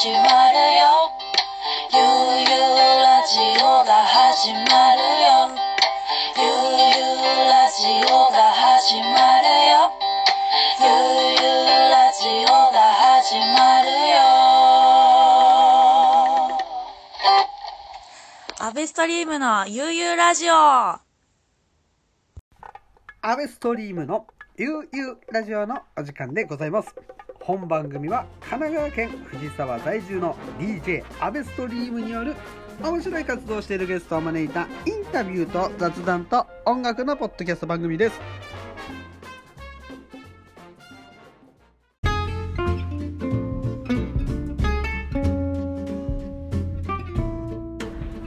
始まるよ。ゆうゆうラジオが始まるよ。ゆうゆうラジオが始まるよ。ゆうゆうラジオが始まるよ。アベストリームのゆうゆうラジオ。アベストリームのゆうゆうラジオのお時間でございます本番組は神奈川県藤沢在住の DJ アベストリームによる面白い活動をしているゲストを招いたインタビューと雑談と音楽のポッドキャスト番組です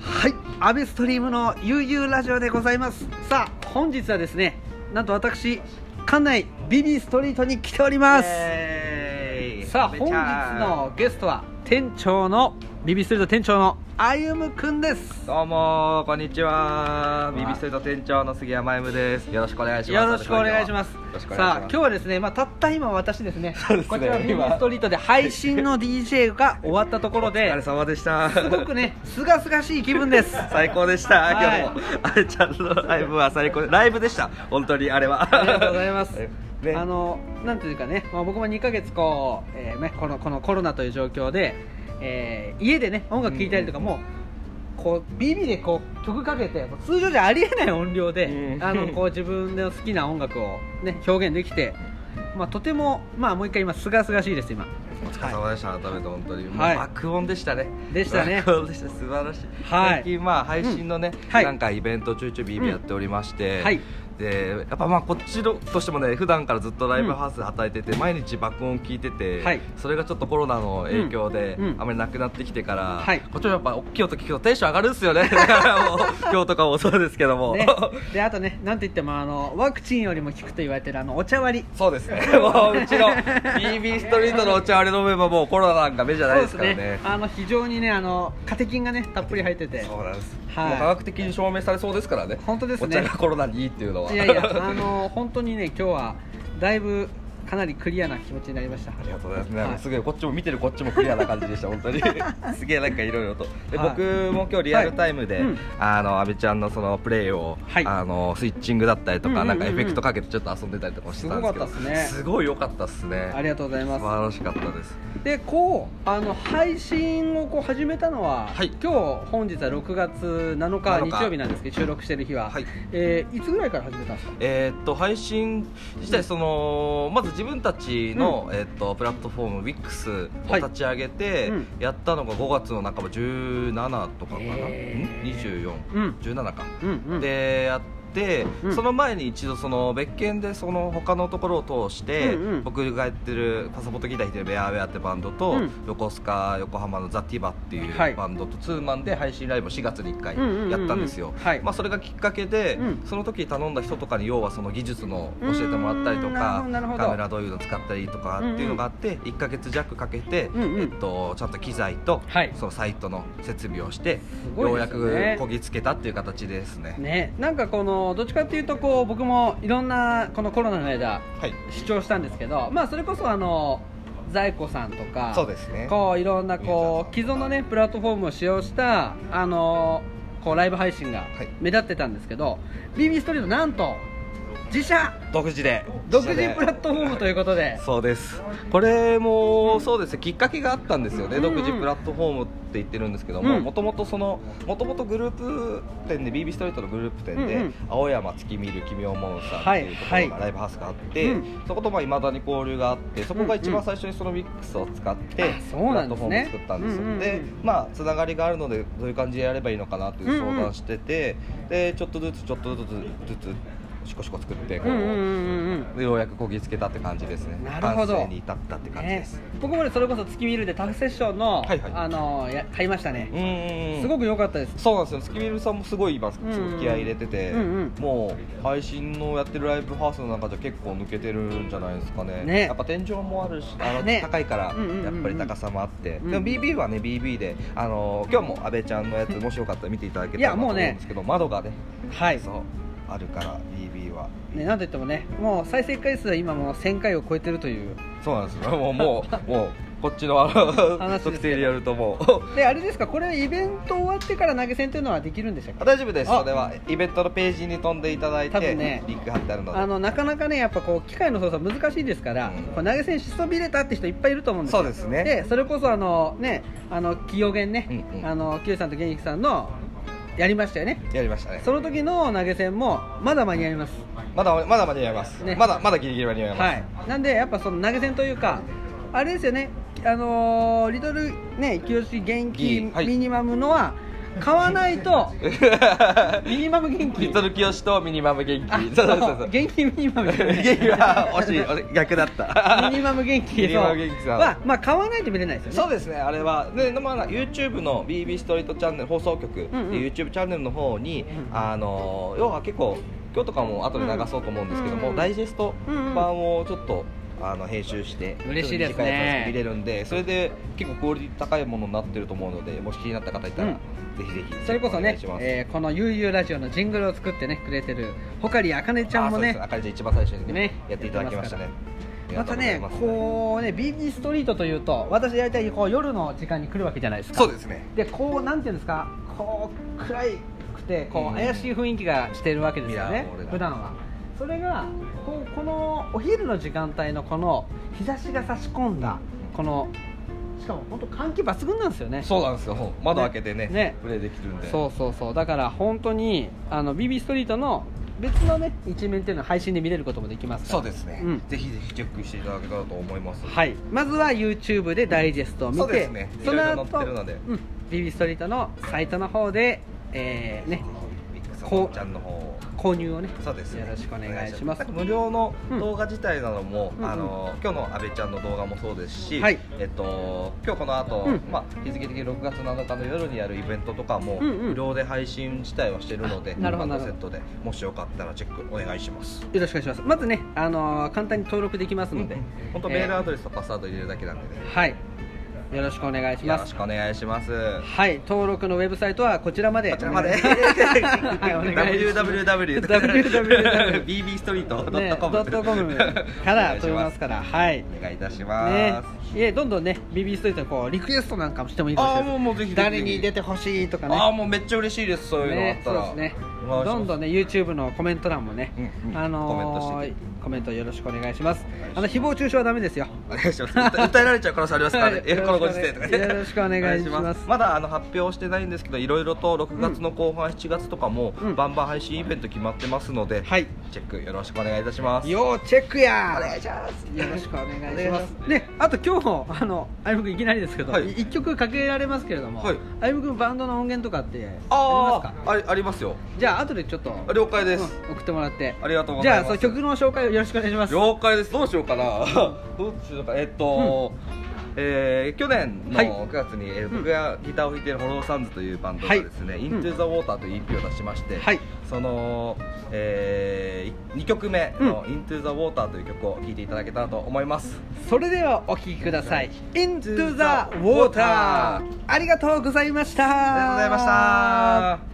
はい、アベストリームのゆうゆうラジオでございます。さあ、本日はですね、なんと私、館内ビビストリートに来ております。さあ、本日のゲストは店長のビビストリート店長のあゆむくんです。どうもこんにちは。ビビストリート店長の杉山 M です。よろしくお願いします。よろしくお願いします。よろしくお願いします。さあ今日はですね、まあ、たった今私ですねね。こちらビビ今ストリートで配信の DJ が終わったところお疲れで様でした。すごくねすがすがしい気分です。最高でした、はい。今日もあれちゃんのライブは最高。でライブでした。本当にあれは。ありがとうございますね。あのなんていうかね、まあ、僕も2ヶ月こう、えーね、このこのコロナという状況で、えー家でね音楽聴いたりとかも、こう BB でこう曲かけて通常じゃありえない音量で、うん。あのこう自分の好きな音楽を、ね、表現できて、まあ、とても、まあ、もう一回今すがすがしいです今。お疲れ様でした、改めて本当に、はい。爆音でしたね。でしたね。爆音でした。素晴らしい、はい。最近まあ配信のね、うん。はい。なんかイベントちょいちょいビビやっておりまして、はいでやっぱまあこっちのとしてもね普段からずっとライブハウスで働いてて、毎日爆音聞いてて、はい。それがちょっとコロナの影響で、あまりなくなってきてから、はい。こっちもやっぱ大きい音聞くとテンション上がるんですよね。今日とかもそうですけども、ね、であとねなんといってもあのワクチンよりも効くと言われてるあのお茶割り。そうですね。もううちの BB ストリートのお茶割り飲めばもうコロナなんか目じゃないですからね。あの非常にねあのカテキンがねたっぷり入ってて。そうなんです、はい。科学的に証明されそうですからね。本当ですね。お茶がコロナにいいっていうのは。いやいやあの本当にね今日はだいぶかなりクリアな気持ちになりました。ありがとうございます。ね、はい。すげえこっちも見てるこっちもクリアな感じでした本当に。すげえなんかいろいろと。で、はい。僕も今日リアルタイムで、はい。うん。あの阿部ちゃんのそのプレイを、はい。あのスイッチングだったりとか、うんうんうん。うんなんかエフェクトかけてちょっと遊んでたりとかしてたんですけどすごかったっすね。すごい良かったっすね。ありがとうござい素ます。晴らしかったです。でこうあの配信をこう始めたのは、はい。今日本日は6月7日7日。日曜日なんですけど収録してる日は、はい。えーいつぐらいから始めたんですか？えーっと配信自体そのまず自分たちの、えーっとプラットフォーム WIX を立ち上げて、うん。やったのが5月の半ば17とかかな、へー。ん？24、うん。17か、うんうん。でやって、うん。その前に一度その別件でその他のところを通して、うんうん。僕がやってるパサポートギター弾いてるベアウェアってバンドと、うん。横須賀横浜のザ・ティバっていうはい。バンドとツーマンで配信ライブを4月に1回うんうんうんうん。やったんですよ、はい。まあ、それがきっかけで、うん。その時頼んだ人とかに要はその技術の教えてもらったりとうかカメラどういうの使ったりとかっていうのがあって、1か月弱かけて、うんうん。えっと、ちゃんと機材と、はい。そのサイトの設備をして、ごいようやくこぎつけたっていう形ですね。ね、なんかこのどっちかっていうとこう僕もいろんなこのコロナの間はい。視聴したんですけど、まあ、それこそあの在庫さんとかそうですね。こういろんなこう既存のねプラットフォームを使用したあのこうライブ配信がはい。目立ってたんですけど、BB ストリートなんと自社。独自で。独自プラットフォームということで。そうです。これもそうですね。きっかけがあったんですよね、うんうん。独自プラットフォームって言ってるんですけどもうん。もともとそのもともとグループ店で BB ストリートのグループ店で、うんうん。青山月見る奇妙モンスターっていうところがライブハウスがあって、うん。そこといまだに交流があってそこが一番最初にその WIX を使って、うなんですね。プラットフォームを作ったんですよ、うんうんうん。でまあつながりがあるのでどういう感じでやればいいのかなっていう相談してて、でちょっとずつちょっとずつずつシコシコ作ってこう、ようやくこぎつけたって感じですね。なるほど。に至ったって感じねです、僕もねそれこそ月見るでタフセッションの、はいはい。あのや買いましたね、すごく良かったです。そうなんですよ。スキミルさんもすごい今すごうん。い気合い入れてて、もう配信のやってるライブハウスの中じゃ結構抜けてるんじゃないですかね。ね。やっぱ天井もあるしあの、ね。高いからやっぱり高さもあって、うんでも BB はね BB であの今日も阿部ちゃんのやつもしよかったら見ていただけたらなと思うんですけど窓がねはい。そうあるから BB は。ね、なんといってもねもう再生回数は今もう1000回を超えてるという。そうなんですよ。もうもう もうこっちのあの話ですけど特定によるともう。であれですかこれイベント終わってから投げ銭というのはできるんでしたっけ？大丈夫です。あ。それはイベントのページに飛んでいただいて、多分ね。リンク貼ってあるので。あのなかなかねやっぱこう機械の操作難しいですから、うん。投げ銭しそびれたって人いっぱいいると思うんですよ。そうですね。でそれこそあのねあの企業源ね、うんうん。あの清さんと元気さんのやりましたよね。やりましたね。その時の投げ銭もまだ間に合います。まだまだ間に合います、ね。まだまだギリギリ間に合います、はい。なんでやっぱその投げ銭というかあれですよね。あのーリトルね清元気はい。ミニマムのは買わないとミニマム元気。リトル清とミニマム元気。あそうそうそうそう。元気ミニマム元気。は惜しい俺逆だった。ミニマム元気。ミニマム元気さん。はまあ買わないと見れないですよね。そうですねあれは。で、まあ、YouTube の BB ストリートチャンネル放送局、うんうん。で YouTube チャンネルの方に、うんあの要は結構今日とかも後で流そうと思うんですけども、うん。ダイジェスト版をちょっと、あの編集して嬉しいですね。見れるんでそれで結構クオリティ高いものになってると思うのでもし気になった方いたら、うん。ぜひぜひそれこそねえーこの UU ラジオのジングルを作ってねくれてるほかりあかねちゃんもねあかりちゃん一番最初にねねやっていただきましたね。またねこうね BB ストリートというと私大体こう夜の時間に来るわけじゃないですか。そうですね。でこうなんていうんですかこう暗いくてこう怪しい雰囲気がしてるわけですよね。普段はそれがこうこのお昼の時間帯のこの日差しが差し込んだこのしかも本当換気抜群なんですよね。そうなんですよ。窓開けてねね。プレイできるんで。そうそうそう。だから本当にあの BB ストリートの別のね一面っていうのは配信で見れることもできますから。そうですね、うん。ぜひぜひチェックしていただけたらと思います。はい。まずは YouTube でダイジェストを見て、そうですね。その後載ってるので。うん、BB ストリートのサイトの方で、えーね、ビッグサこう。マちゃんの方購入をね。そうですね。よろしくお願いします。無料のうん動画自体なのも、うん。あの今日の阿部ちゃんの動画もそうですし、はい。えっと今日この後、うん。まあ日付的に6月7日の夜にやるイベントとかも、うんうん。無料で配信自体はしてるので、あなるほどセットでもしよかったらチェックお願いします。よろしくお願いします。まずね、あのー簡単に登録できますので、本当メールアドレスとパスワード入れるだけなんでね。はいよろしくお願いしよますろしくお願いします。はい登録のウェブサイトはこちらまでこちらまで。はいお願いします www www bb ストリートね、ド .com ットコムから飛びますからはいお願いいたします。ね、いえどんどんね BB ストリートにこうリクエストなんかもしてもいいかもしれないあーもうもうぜひぜひぜひ誰に出てほしいとかねああもうめっちゃ嬉しいですそういうのあねったら、ねお願いしますどんどんね YouTube のコメント欄もね、うんうんあのーコメントしててコメントよろしくお願いしますあの誹謗中傷はダメですよお願いします訴訴えられちゃう可能性ありますからね、ご時世とかね。よろしくお願いします。まだあの発表してないんですけどいろいろと6月の後半、7月とかも、うん。バンバン配信イベント決まってますので、はい。チェックよろしくお願いいたします。要チェックやお願いします。よろしくお願いしおます。ねあと今日もあの相葉君いきなりですけど、はい。一曲かけられますけれども、はい。相葉君バンドの音源とかってありますあか？あありありますよ。じゃあ後でちょっと了解です、うん送ってもらって。ありがとうございます。じゃあその曲の紹介をよろしくお願いします。了解です。どうしようかな。どうしようか。えっと、えー去年のはい。9月に、えーうん僕がギターを弾いているホローサンズというバンドがですね「はい Into the Water」という EP を出しまして、はい。その、え2曲目の「Into the Water」という曲を聴いていただけたらと思います、それではお聴きください「Into the Water」ありがとうございました。ありがとうございました